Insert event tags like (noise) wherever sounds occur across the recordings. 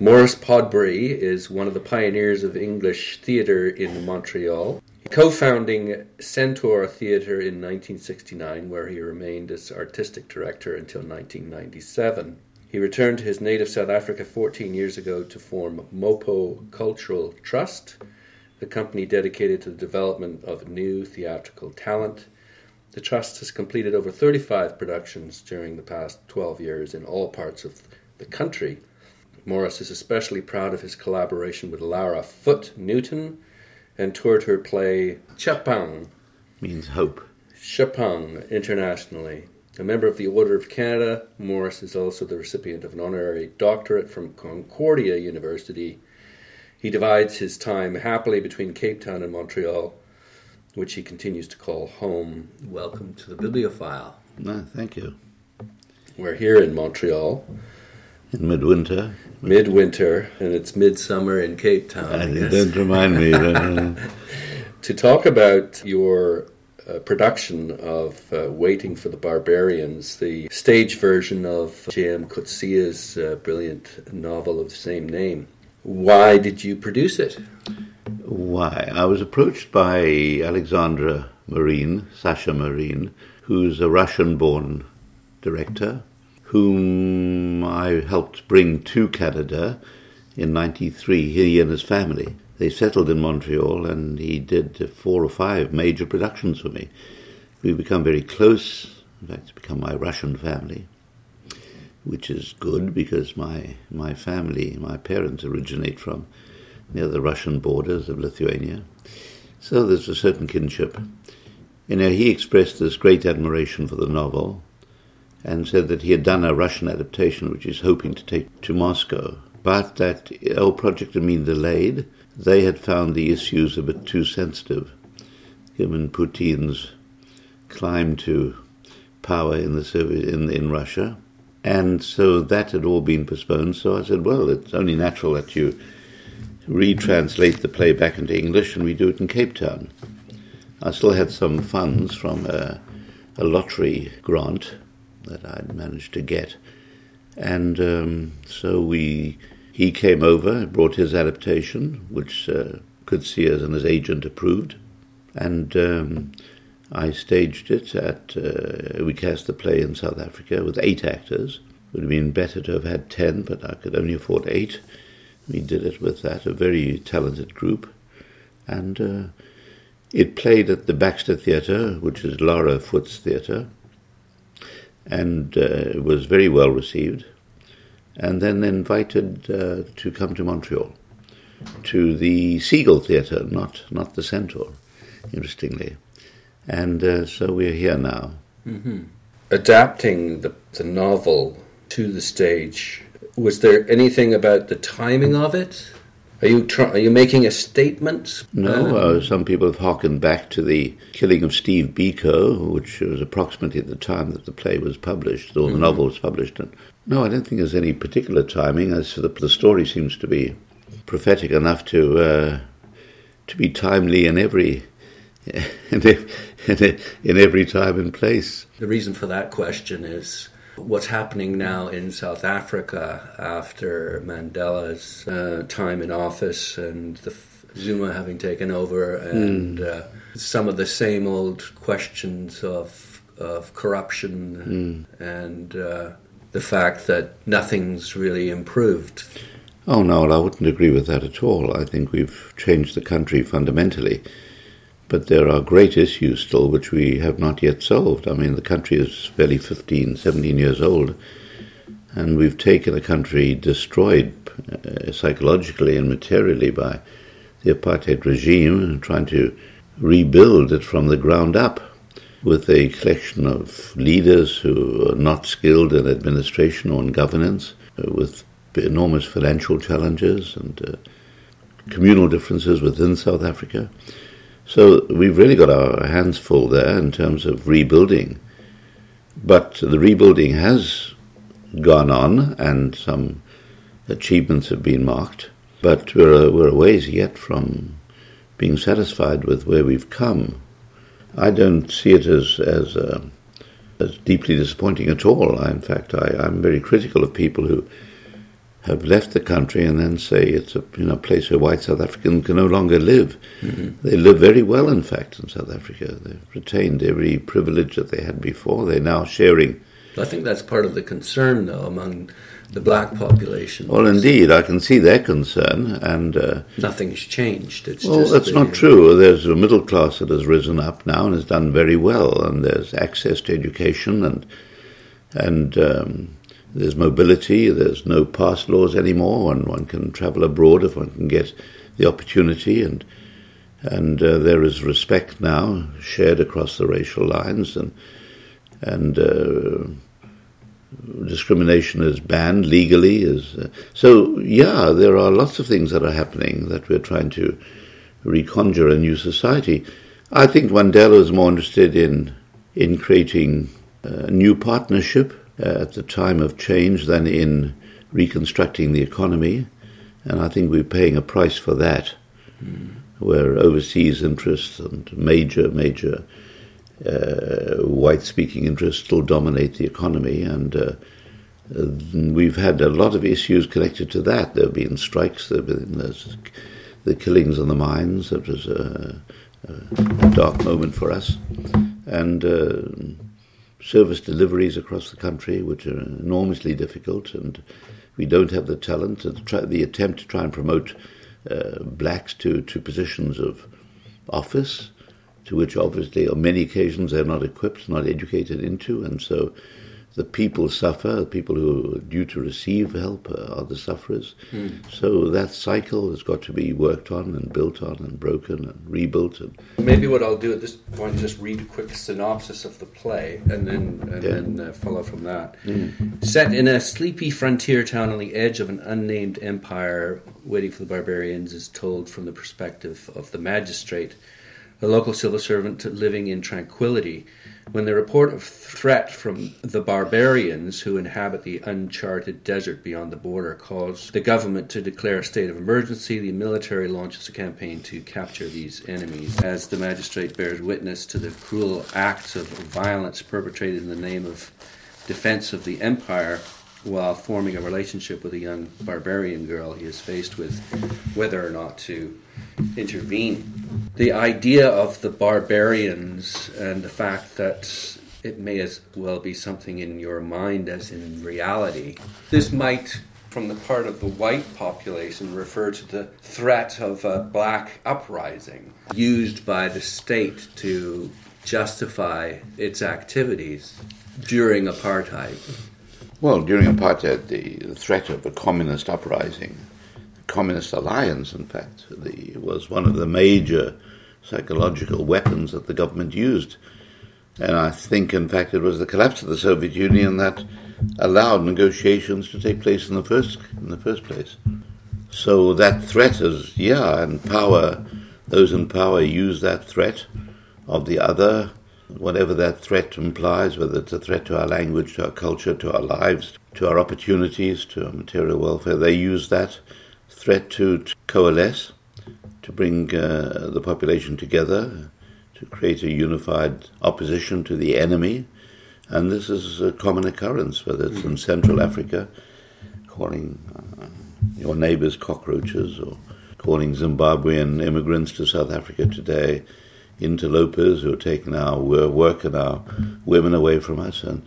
Maurice Podbrey is one of the pioneers of English theatre in Montreal, co founding Centaur Theatre in 1969, where he remained as artistic director until 1997. He returned to his native South Africa 14 years ago to form Mopo Cultural Trust, the company dedicated to the development of new theatrical talent. The Trust has completed over 35 productions during the past 12 years in all parts of the country. Maurice is especially proud of his collaboration with Lara Foot Newton and toured her play Tshepang. Means hope. Tshepang internationally. A member of the Order of Canada, Maurice is also the recipient of an honorary doctorate from Concordia University. He divides his time happily between Cape Town and Montreal, which he continues to call home. Welcome to the Biblio File. No, thank you. We're here in Montreal. In midwinter. Midwinter, and it's midsummer in Cape Town. I don't remind me. (laughs) to talk about your uh, production of uh, Waiting for the Barbarians, the stage version of J.M. Coetzee's uh, brilliant novel of the same name. Why did you produce it? Why? I was approached by Alexandre Marine, Sasha Marine, who's a Russian born director, whom I helped bring to Canada in 93, he and his family they settled in Montreal, and he did four or five major productions for me. We've become very close. In fact, it's become my Russian family, which is good because my my family, my parents originate from near the Russian borders of Lithuania. So there's a certain kinship. You know, he expressed this great admiration for the novel and said that he had done a Russian adaptation which he's hoping to take to Moscow, but that whole project had been delayed they had found the issues a bit too sensitive, given Putin's climb to power in the Soviet, in, in Russia. And so that had all been postponed. So I said, well, it's only natural that you retranslate the play back into English and we do it in Cape Town. I still had some funds from a, a lottery grant that I'd managed to get. And um, so we he came over, brought his adaptation, which uh, Coetzee and his agent approved, and um, I staged it at. Uh, we cast the play in South Africa with eight actors. It would have been better to have had ten, but I could only afford eight. We did it with that, a very talented group, and uh, it played at the Baxter Theatre, which is Lara Foot's theatre, and uh, was very well received and then invited uh, to come to Montreal to the Segal Theatre, not not the Centaur, interestingly. And uh, so we're here now. Mm-hmm. Adapting the, the novel to the stage, was there anything about the timing of it? Are you try- are you making a statement? No. Uh, some people have harkened back to the killing of Steve Biko, which was approximately at the time that the play was published, or mm-hmm. the novel was published. And no, I don't think there's any particular timing. As the, the story seems to be prophetic enough to uh, to be timely in every (laughs) in, in every time and place. The reason for that question is what's happening now in South Africa after Mandela's uh, time in office and the Zuma having taken over, and mm. uh, some of the same old questions of of corruption mm. and uh, the fact that nothing's really improved. Oh, no, I wouldn't agree with that at all. I think we've changed the country fundamentally. But there are great issues still which we have not yet solved. I mean, the country is barely 15, 17 years old, and we've taken a country destroyed uh, psychologically and materially by the apartheid regime, and trying to rebuild it from the ground up with a collection of leaders who are not skilled in administration or in governance, uh, with enormous financial challenges and uh, communal differences within South Africa. So we've really got our hands full there in terms of rebuilding. But the rebuilding has gone on and some achievements have been marked, but we're a, we're a ways yet from being satisfied with where we've come. I don't see it as as, uh, as deeply disappointing at all. I, in fact, I, I'm very critical of people who have left the country and then say it's a you know place where white South Africans can no longer live. Mm-hmm. They live very well, in fact, in South Africa. They've retained every privilege that they had before. They're now sharing. I think that's part of the concern, though, among the black population. Well, indeed, I can see their concern, and uh, nothing's changed. It's well, that's not true. There's a middle class that has risen up now and has done very well, and there's access to education and and um, there's mobility. There's no pass laws anymore, and one can travel abroad if one can get the opportunity. And and uh, there is respect now shared across the racial lines, and and uh, discrimination is banned legally. Is uh, so. Yeah, there are lots of things that are happening that we're trying to reconjure a new society. I think Mandela is more interested in in creating a new partnership uh, at the time of change than in reconstructing the economy. And I think we're paying a price for that, mm. where overseas interests and major, major uh, white speaking interests still dominate the economy. And uh, we've had a lot of issues connected to that. There have been strikes, there have been the killings in the mines. It was a, a dark moment for us. And uh, service deliveries across the country, which are enormously difficult, and we don't have the talent. And try, the attempt to try and promote uh, blacks to, to positions of office, to which obviously on many occasions they're not equipped, not educated into, and so the people suffer, the people who are due to receive help are the sufferers. Mm. So that cycle has got to be worked on and built on and broken and rebuilt. And Maybe what I'll do at this point is just read a quick synopsis of the play and then, and yeah. then uh, follow from that. Mm. Set in a sleepy frontier town on the edge of an unnamed empire, waiting for the barbarians is told from the perspective of the magistrate, a local civil servant living in tranquility when the report of threat from the barbarians who inhabit the uncharted desert beyond the border caused the government to declare a state of emergency, the military launches a campaign to capture these enemies. As the magistrate bears witness to the cruel acts of violence perpetrated in the name of defense of the empire, while forming a relationship with a young barbarian girl, he is faced with whether or not to intervene. The idea of the barbarians and the fact that it may as well be something in your mind as in reality. This might, from the part of the white population, refer to the threat of a black uprising used by the state to justify its activities during apartheid. Well, during apartheid, the threat of a communist uprising Communist alliance, in fact, the, was one of the major psychological weapons that the government used. And I think, in fact, it was the collapse of the Soviet Union that allowed negotiations to take place in the first in the first place. So that threat is, yeah, and power. Those in power use that threat of the other, whatever that threat implies, whether it's a threat to our language, to our culture, to our lives, to our opportunities, to our material welfare. They use that threat to, to coalesce, to bring uh, the population together, to create a unified opposition to the enemy. And this is a common occurrence, whether it's in Central Africa, calling uh, your neighbors cockroaches, or calling Zimbabwean immigrants to South Africa today interlopers who are taking our work and our women away from us. And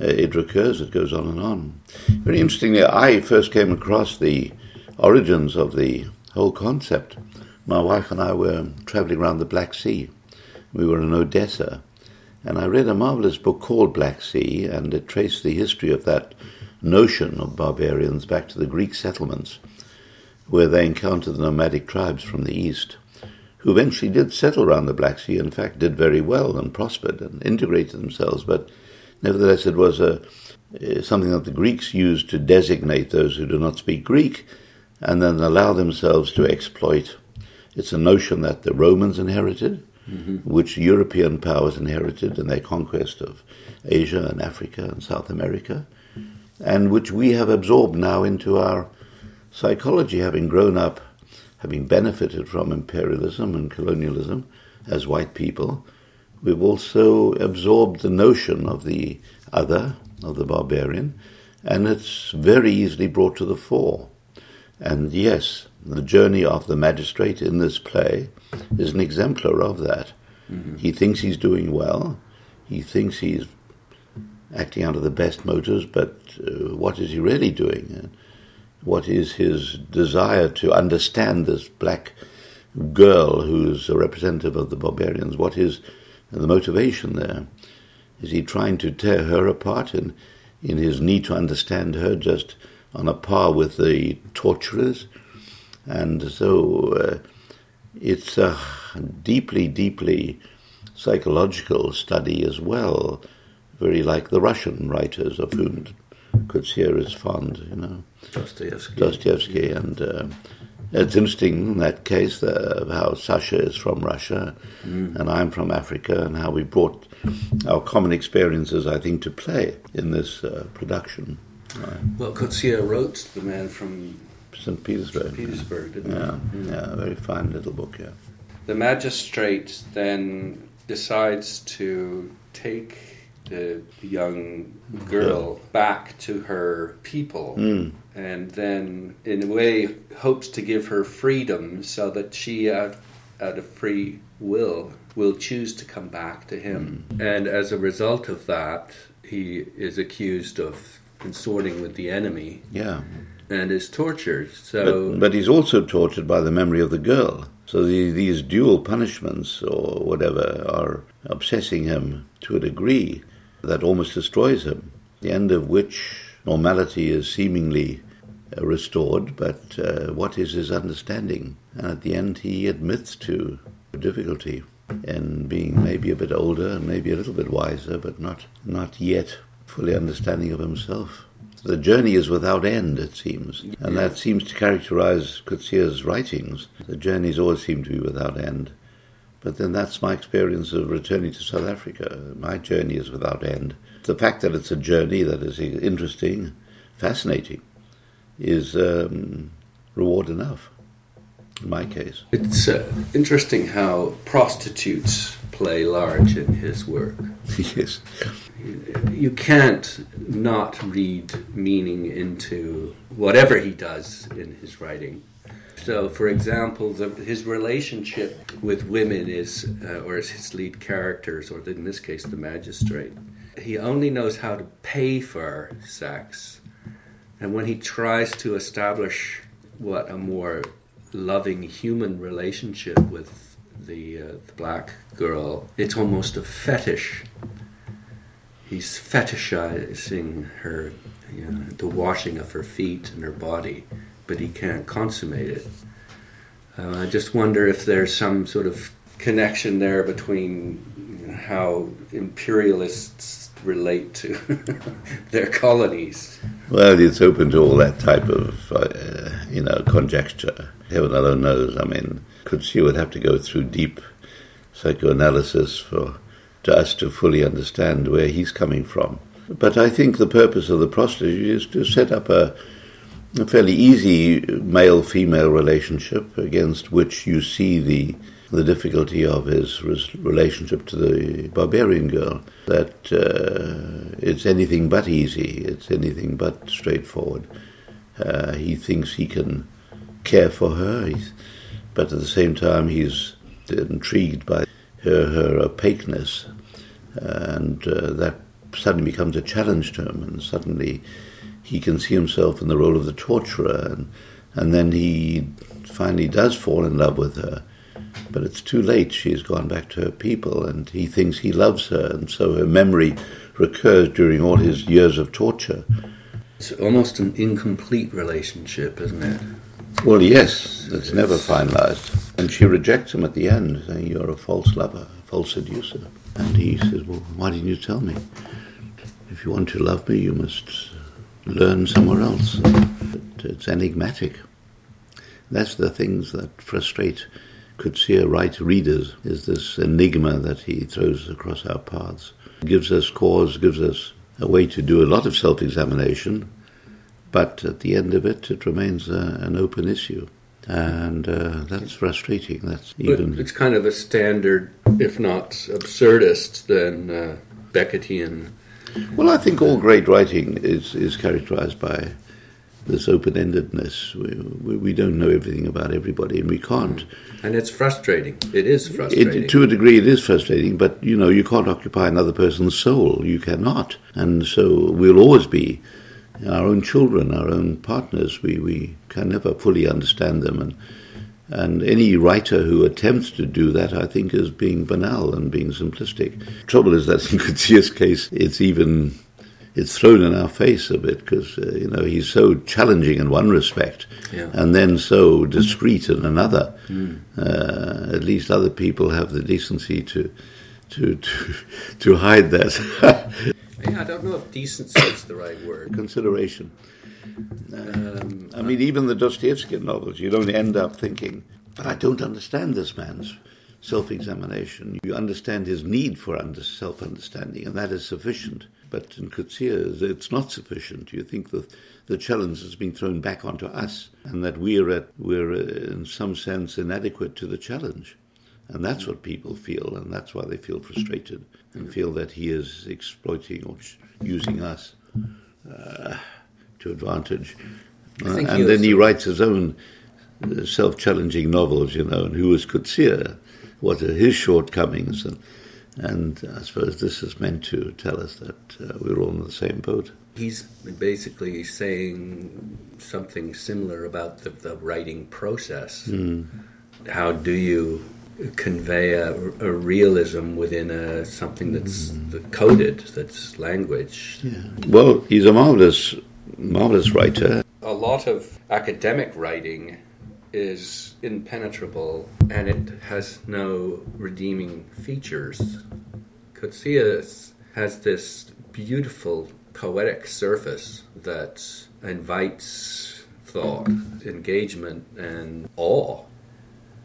uh, it recurs, it goes on and on. Very interestingly, I first came across the origins of the whole concept. My wife and I were traveling around the Black Sea. We were in Odessa, and I read a marvelous book called Black Sea, and it traced the history of that notion of barbarians back to the Greek settlements, where they encountered the nomadic tribes from the east, who eventually did settle around the Black Sea, in fact, did very well and prospered and integrated themselves, but nevertheless it was a, eh, something that the Greeks used to designate those who do not speak Greek and then allow themselves to exploit. It's a notion that the Romans inherited, mm-hmm. which European powers inherited in their conquest of Asia and Africa and South America, and which we have absorbed now into our psychology, having grown up, having benefited from imperialism and colonialism as white people. We've also absorbed the notion of the other, of the barbarian, and it's very easily brought to the fore. And yes, the journey of the magistrate in this play is an exemplar of that. Mm-hmm. He thinks he's doing well, he thinks he's acting out of the best motives, but uh, what is he really doing? What is his desire to understand this black girl who's a representative of the barbarians? What is the motivation there? Is he trying to tear her apart in, in his need to understand her just on a par with the torturers? And so uh, it's a deeply, deeply psychological study as well, very like the Russian writers of whom Coetzee is fond, you know. Dostoevsky. Dostoevsky, and uh, it's interesting in that case uh, how Sasha is from Russia mm. and I'm from Africa, and how we brought our common experiences, I think, to play in this uh, production. Well, Coetzee wrote The Man from St. Petersburg. St. Petersburg, didn't yeah, he? Yeah, very fine little book, yeah. The magistrate then decides to take the young girl back to her people mm. and then in a way hopes to give her freedom so that she out, out of free will will choose to come back to him mm. and as a result of that he is accused of consorting with the enemy yeah. and is tortured. So but, but he's also tortured by the memory of the girl. So the, these dual punishments or whatever are obsessing him to a degree that almost destroys him, the end of which normality is seemingly uh, restored, but uh, what is his understanding? And at the end, he admits to difficulty in being maybe a bit older and maybe a little bit wiser, but not, not yet fully understanding of himself. The journey is without end, it seems, and that seems to characterize Coetzee's writings. The journeys always seem to be without end. But then that's my experience of returning to South Africa. My journey is without end. The fact that it's a journey that is interesting, fascinating, is um, reward enough, in my case. It's uh, interesting how prostitutes play large in his work. (laughs) yes. You can't not read meaning into whatever he does in his writing. So, for example, the, his relationship with women is, uh, or his lead characters, or in this case, the magistrate. He only knows how to pay for sex, and when he tries to establish what a more loving human relationship with the, uh, the black girl, it's almost a fetish. He's fetishizing her, you know, the washing of her feet and her body but he can't consummate it. Uh, I just wonder if there's some sort of connection there between how imperialists relate to (laughs) their colonies. Well, it's open to all that type of, uh, you know, conjecture. Heaven alone knows. I mean, Coetzee would have to go through deep psychoanalysis for to us to fully understand where he's coming from. But I think the purpose of the prostitute is to set up a a fairly easy male female relationship against which you see the the difficulty of his relationship to the barbarian girl. That uh, it's anything but easy, it's anything but straightforward. Uh, he thinks he can care for her, but at the same time he's intrigued by her, her opaqueness, and uh, that suddenly becomes a challenge to him, and suddenly he can see himself in the role of the torturer, and, and then he finally does fall in love with her. But it's too late. She's gone back to her people, and he thinks he loves her, and so her memory recurs during all his years of torture. It's almost an incomplete relationship, isn't it? Well, yes, it's never finalized. And she rejects him at the end, saying, You're a false lover, a false seducer. And he says, Well, why didn't you tell me? If you want to love me, you must learn somewhere else. It's enigmatic. That's the things that frustrate Coetzee right readers, is this enigma that he throws across our paths. It gives us cause, gives us a way to do a lot of self-examination, but at the end of it, it remains uh, an open issue. And uh, that's frustrating. That's even but it's kind of a standard, if not absurdist, than uh, Beckettian Well, I think all great writing is, is characterized by this open-endedness. We, we, we, don't know everything about everybody, and we can't. And it's frustrating. It is frustrating. It, to a degree, it is frustrating. But you know, you can't occupy another person's soul. You cannot, and so we'll always be our own children, our own partners. We we can never fully understand them, and and any writer who attempts to do that, I think, is being banal and being simplistic. Trouble is that (laughs) in Coetzee's case, it's even it's thrown in our face a bit because uh, you know he's so challenging in one respect, yeah. and then so discreet in another. Mm. Uh, at least other people have the decency to to to, (laughs) to hide that. (laughs) yeah, I don't know if decency is the right word. Consideration. Um, I mean, even the Dostoevsky novels, you don't end up thinking, but I don't understand this man's self examination. You understand his need for under- self understanding, and that is sufficient. But in Coetzee, it's not sufficient. You think that the challenge has been thrown back onto us, and that we're, at, we're uh, in some sense inadequate to the challenge. And that's what people feel, and that's why they feel frustrated and feel that he is exploiting or using us. Uh, to advantage. Uh, and then he writes his own uh, self-challenging novels, you know, and who was Coetzee? What are his shortcomings? And, and I suppose this is meant to tell us that uh, we're all in the same boat. He's basically saying something similar about the, the writing process. Mm. How do you convey a, a, realism within a, something that's mm. coded, that's language? Yeah. Well, he's a marvelous marvelous writer. A lot of academic writing is impenetrable and it has no redeeming features. Coetzee has this beautiful poetic surface that invites thought, engagement, and awe.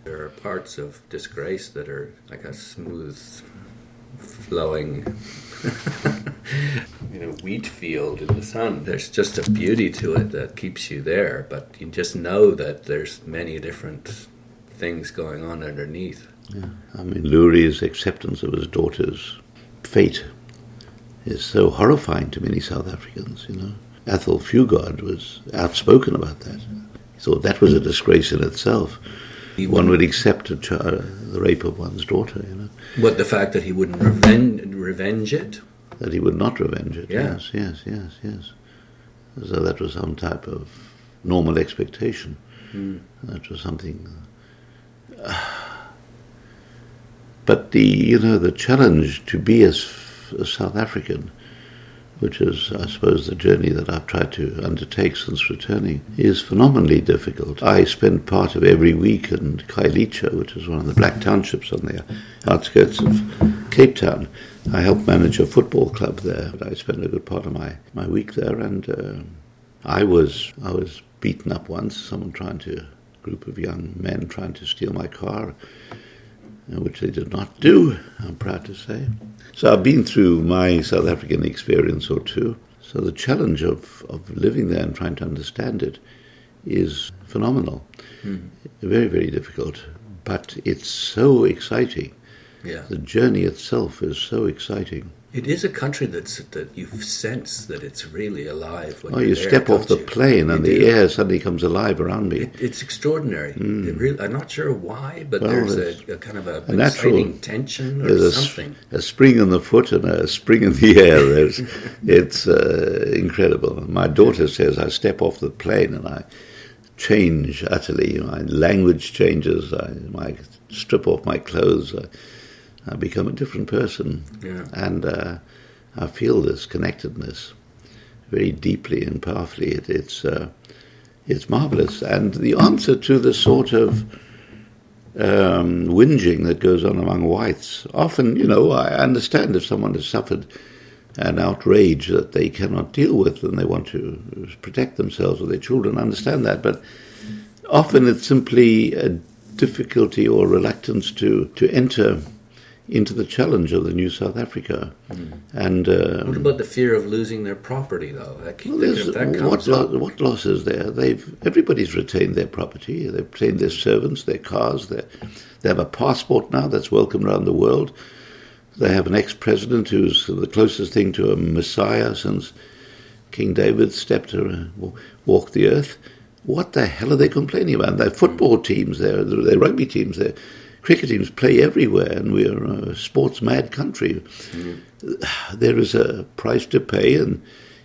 There are parts of disgrace that are like a smooth flowing (laughs) you know wheat field in the sun. There's just a beauty to it that keeps you there but you just know that there's many different things going on underneath. Yeah. i mean Lurie's acceptance of his daughter's fate is so horrifying to many south africans you know. Athol Fugard was outspoken about that. He thought that was a disgrace in itself one would accept a child, the rape of one's daughter you know what the fact that he wouldn't revenge, revenge it? That he would not revenge it. Yeah. Yes, yes, yes, yes. So that was some type of normal expectation. Mm. That was something. Uh, (sighs) but the you know the challenge to be as a South African which is, I suppose, the journey that I've tried to undertake since returning, is phenomenally difficult. I spend part of every week in Khayelitsha, which is one of the black townships on the outskirts of Cape Town. I help manage a football club there. I spend a good part of my, my week there, and uh, I was I was beaten up once. Someone trying to, group of young men trying to steal my car which they did not do, I'm proud to say. So I've been through my South African experience or two. So the challenge of, of living there and trying to understand it is phenomenal. Mm. Very, very difficult. But it's so exciting. Yeah. The journey itself is so exciting. It is a country that's that you sense that it's really alive. When oh, you step off the you? plane and you the air suddenly comes alive around me. It, it's extraordinary. Mm. It really, I'm not sure why, but well, there's a, a, kind of a, a natural tension or something. A, spring in the foot and a spring in the (laughs) air. it's uh, incredible. My daughter says I step off the plane and I change utterly. My language changes. I, I strip off my clothes. I, I become a different person. Yeah. And uh, I feel this connectedness very deeply and powerfully. It, it's uh, it's marvelous. And the answer to the sort of um, whinging that goes on among whites, often, you know, I understand if someone has suffered an outrage that they cannot deal with and they want to protect themselves or their children, I understand that. But often it's simply a difficulty or reluctance to, to enter into the challenge of the new South Africa. Mm. And uh, what about the fear of losing their property, though? That, well, that what, lo- what loss is there? They've everybody's retained their property. They've retained their servants, their cars. Their, they have a passport now that's welcome around the world. They have an ex-president who's the closest thing to a messiah since King David stepped or walked the earth. What the hell are they complaining about? Their football teams, their, their rugby teams, their cricket teams play everywhere, and we're a sports mad country. Mm. There is a price to pay in,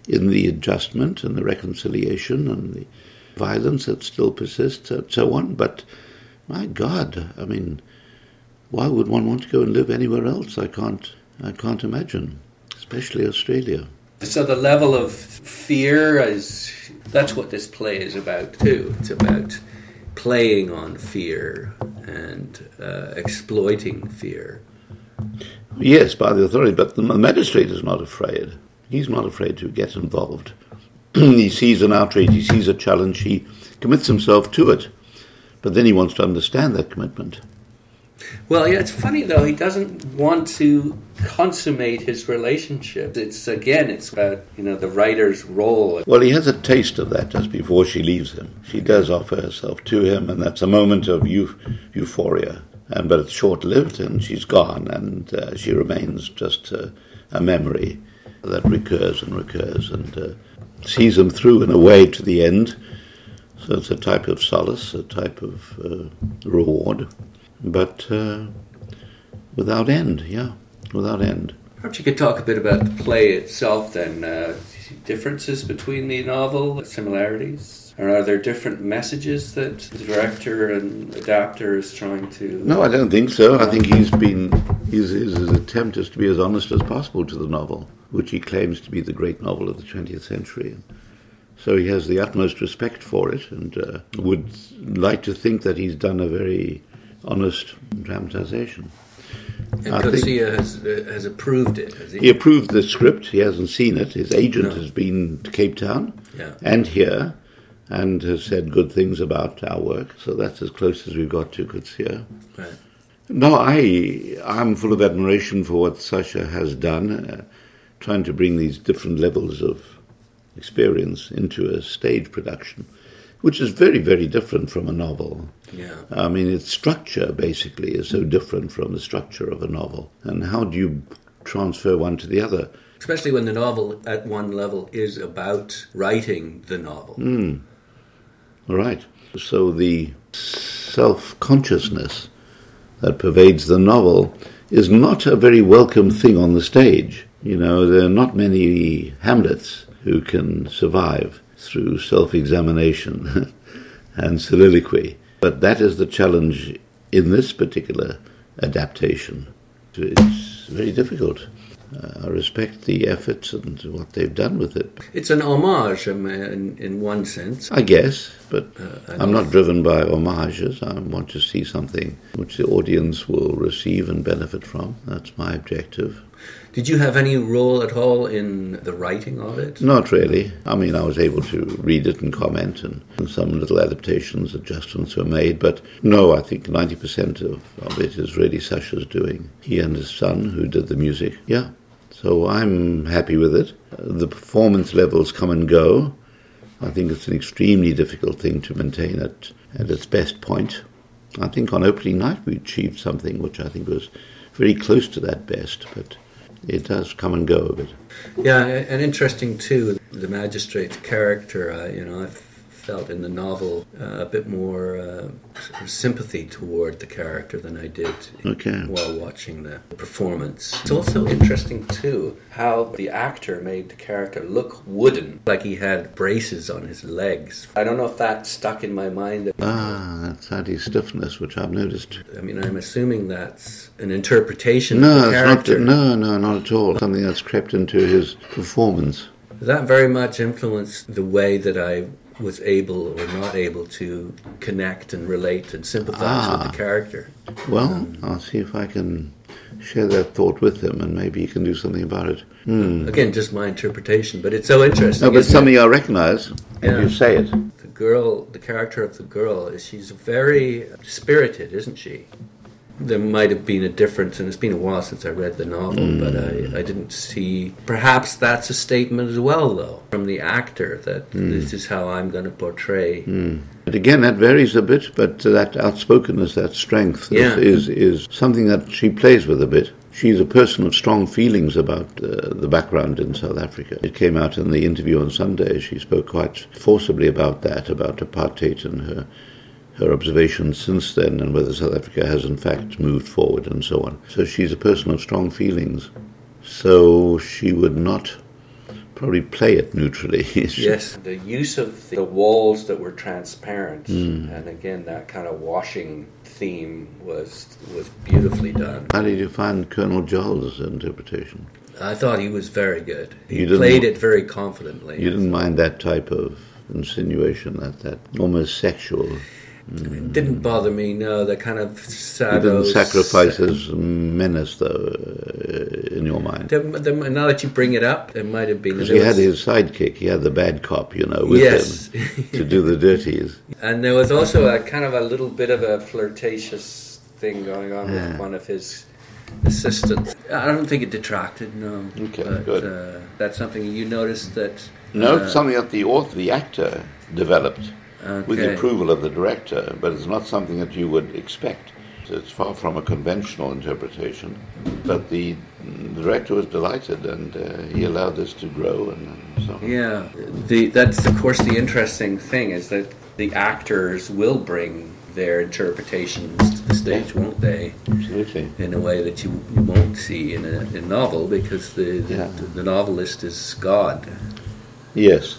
in the adjustment and the reconciliation and the violence that still persists and so on. But my God, I mean, why would one want to go and live anywhere else? I can't, I can't imagine, especially Australia. So the level of fear is that's what this play is about too. It's about playing on fear and uh, exploiting fear. Yes, by the authority, but the magistrate is not afraid. He's not afraid to get involved. (clears throat) he sees an outrage, he sees a challenge, he commits himself to it. But then he wants to understand that commitment. Well, yeah, it's funny though. He doesn't want to consummate his relationship. It's again, it's about you know the writer's role. Well, he has a taste of that just before she leaves him. She does offer herself to him, and that's a moment of euphoria. And but it's short-lived, and she's gone, and uh, she remains just uh, a memory that recurs and recurs, and uh, sees him through in a way to the end. So it's a type of solace, a type of uh, reward but uh, without end, yeah, without end. Perhaps you could talk a bit about the play itself then. Uh, differences between the novel, similarities? Or are there different messages that the director and adapter is trying to? No, I don't think so. I think he's been his, his, his attempt is to be as honest as possible to the novel, which he claims to be the great novel of the 20th century. So he has the utmost respect for it, and uh, would like to think that he's done a very honest dramatization. And Coetzee has, uh, has approved it, has he? He approved the script. He hasn't seen it. His agent no. has been to Cape Town yeah. and here and has said good things about our work. So that's as close as we've got to Coetzee. Right. No, I, I'm full of admiration for what Sasha has done, uh, trying to bring these different levels of experience into a stage production which is very, very different from a novel. Yeah. I mean, its structure basically is so different from the structure of a novel. And how do you transfer one to the other? Especially when the novel at one level is about writing the novel. Mm. Right. So the self consciousness that pervades the novel is not a very welcome thing on the stage. You know, there are not many Hamlets who can survive through self examination (laughs) and soliloquy. But that is the challenge in this particular adaptation. It's very difficult. Uh, I respect the efforts and what they've done with it. It's an homage um, in, in one sense. I guess, but uh, I'm not driven by homages. I want to see something which the audience will receive and benefit from. That's my objective. Did you have any role at all in the writing of it? Not really. I mean, I was able to read it and comment, and, and some little adaptations, adjustments were made, but no, I think 90% of, of it is really Sasha's doing. He and his son, who did the music, yeah. So I'm happy with it. The performance levels come and go. I think it's an extremely difficult thing to maintain at, at its best point. I think on opening night we achieved something which I think was very close to that best, but it does come and go a bit. Yeah, and interesting too, the magistrate's character. Uh, you know, I felt in the novel uh, a bit more uh, sympathy toward the character than I did okay. while watching the performance. It's also interesting too how the actor made the character look wooden, like he had braces on his legs. I don't know if that stuck in my mind. Ah, that's anti-stiffness, which I've noticed. I mean, I'm assuming that's an interpretation no, of the character. Not, no, no, not at all. Something that's crept into his performance. That very much influenced the way that I was able or not able to connect and relate and sympathize ah, with the ah. character. Well, um, I'll see if I can share that thought with him, and maybe he can do something about it. Hmm. Again, just my interpretation, but it's so interesting. No, but something it? I recognise. Yeah. You say it. The girl, the character of the girl, is she's very spirited, isn't she? There might have been a difference, and it's been a while since I read the novel, mm. but I, I didn't see. Perhaps that's a statement as well, though, from the actor that mm. this is how I'm going to portray. Mm. But again, that varies a bit, but that outspokenness, that strength, yeah. is, is something that she plays with a bit. She's a person of strong feelings about uh, the background in South Africa. It came out in the interview on Sunday. She spoke quite forcibly about that, about apartheid and her her observations since then and whether South Africa has in fact moved forward and so on. So she's a person of strong feelings. So she would not probably play it neutrally. (laughs) yes, the use of the walls that were transparent, Mm. and again that kind of washing theme was was beautifully done. How did you find Colonel Joel's interpretation? I thought he was very good. He played it very confidently. You didn't mind that type of insinuation, that, that almost sexual. It didn't bother me. No, the kind of You didn't sacrifice his menace, though, uh, in your mind. The, the, now that you bring it up, it might have been. Because he had his sidekick, he had the bad cop, you know, with Yes. him to do the dirties. (laughs) And there was also a kind of a little bit of a flirtatious thing going on Yeah. with one of his assistants. I don't think it detracted, no. Okay, but, good. Uh, that's something you noticed that. No, uh, it's something that the author, the actor, developed with the approval of the director, but it's not something that you would expect. It's far from a conventional interpretation, but the, the director was delighted and uh, he allowed this to grow and, and so on. Yeah, the that's of course the interesting thing is that the actors will bring their interpretations to the stage, won't they? Absolutely. In a way that you, you won't see in a, in a novel because the, Yeah. the the novelist is God. Yes,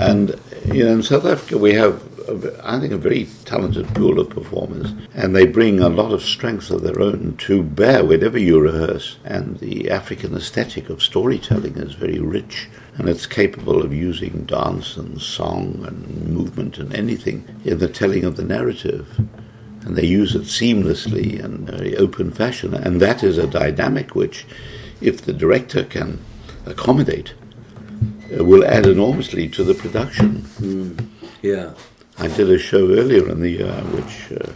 and you know, in South Africa we have, a I think, a very talented pool of performers, and they bring a lot of strength of their own to bear whenever you rehearse. And the African aesthetic of storytelling is very rich, and it's capable of using dance and song and movement and anything in the telling of the narrative. And they use it seamlessly and very open fashion, and that is a dynamic which, if the director can accommodate, uh, will add enormously to the production. Yeah. I did a show earlier in the year which uh,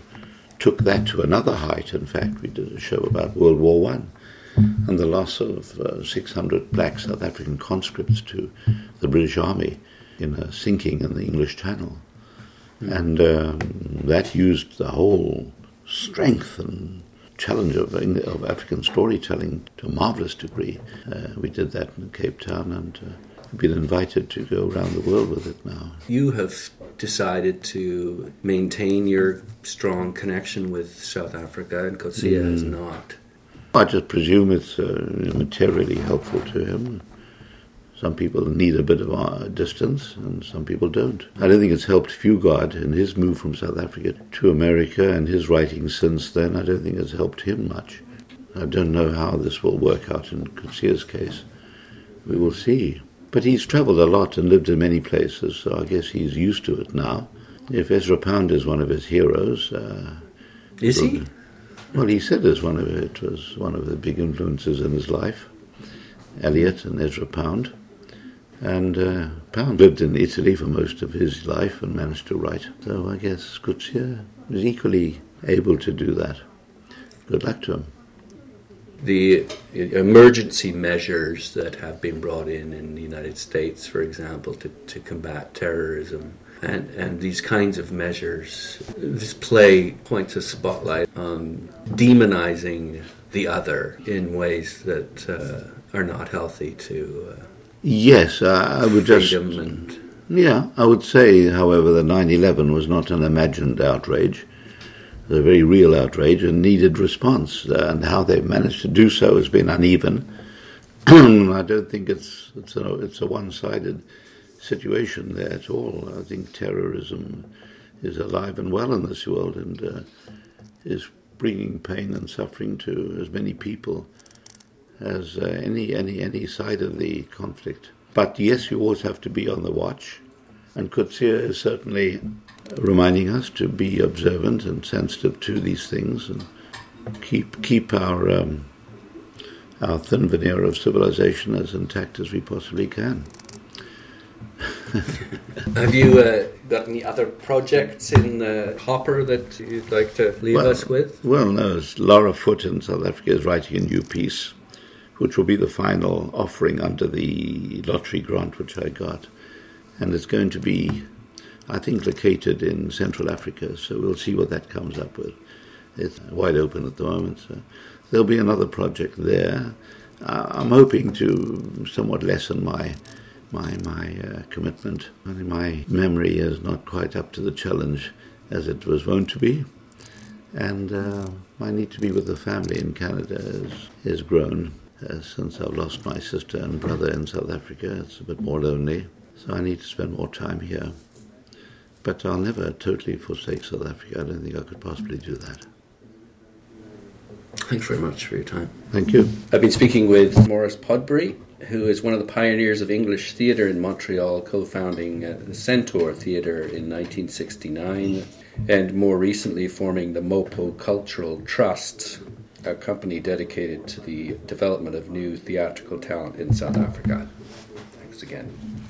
took that to another height. In fact, we did a show about World War One and the loss of uh, 600 black South African conscripts to the British Army in a sinking in the English Channel. And um, that used the whole strength and challenge of, of African storytelling to a marvelous degree. Uh, we did that in Cape Town and uh, been invited to go around the world with it now. You have decided to maintain your strong connection with South Africa, and Coetzee Mm. has not. I just presume it's uh, materially helpful to him. Some people need a bit of uh, distance, and some people don't. I don't think it's helped Fugard in his move from South Africa to America and his writings since then. I don't think it's helped him much. I don't know how this will work out in Coetzee's case. We will see. But he's travelled a lot and lived in many places, so I guess he's used to it now. If Ezra Pound is one of his heroes, uh, Is he? well, he said as one of it was one of the big influences in his life, Eliot and Ezra Pound. And uh, Pound lived in Italy for most of his life and managed to write. So I guess Coetzee was equally able to do that. Good luck to him. The emergency measures that have been brought in in the United States, for example, to, to combat terrorism, and, and these kinds of measures, this play points a spotlight on demonizing the other in ways that uh, are not healthy to uh, Yes, I would just and Yeah, I would say, however, that 9 11 was not an imagined outrage. A very real outrage and needed response. Uh, and how they've managed to do so has been uneven. (clears throat) I don't think it's, it's a, it's a one sided situation there at all. I think terrorism is alive and well in this world and uh, is bringing pain and suffering to as many people as uh, any any any side of the conflict. But yes, you always have to be on the watch, and Coetzee is certainly reminding us to be observant and sensitive to these things and keep keep our um, our thin veneer of civilization as intact as we possibly can. (laughs) Have you uh, got any other projects in the hopper that you'd like to leave Well- us with? Well, no, Lara Foot in South Africa is writing a new piece, which will be the final offering under the lottery grant which I got. And it's going to be, I think, located in Central Africa, so we'll see what that comes up with. It's wide open at the moment. So there'll be another project there. Uh, I'm hoping to somewhat lessen my my my uh, commitment. My memory is not quite up to the challenge as it was wont to be, and uh, my need to be with the family in Canada is is grown. Uh, since I've lost my sister and brother in South Africa, it's a bit more lonely, so I need to spend more time here. But I'll never totally forsake South Africa. I don't think I could possibly do that. Thanks very much for your time. Thank you. I've been speaking with Maurice Podbrey, who is one of the pioneers of English theatre in Montreal, co founding uh, the Centaur Theatre in 1969, and more recently forming the Mopo Cultural Trust, a company dedicated to the development of new theatrical talent in South Africa. Thanks again.